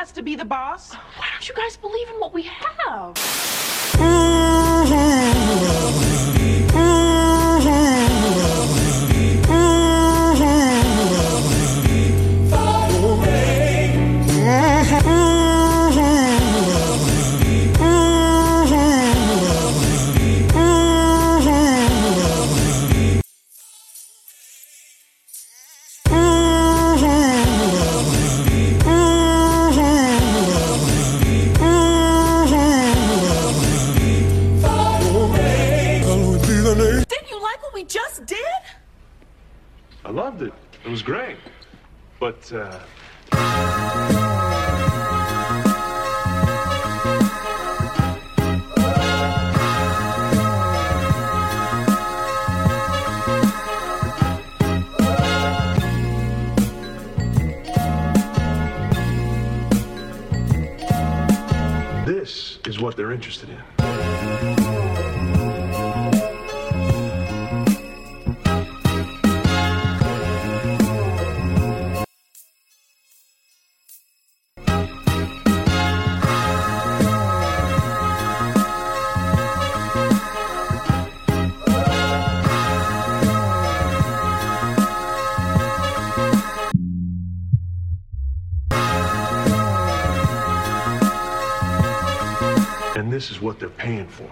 has to be the boss. Why don't you guys believe in what we have? I loved it. It was great. But, uh, This is what they're interested in. This is what they're paying for.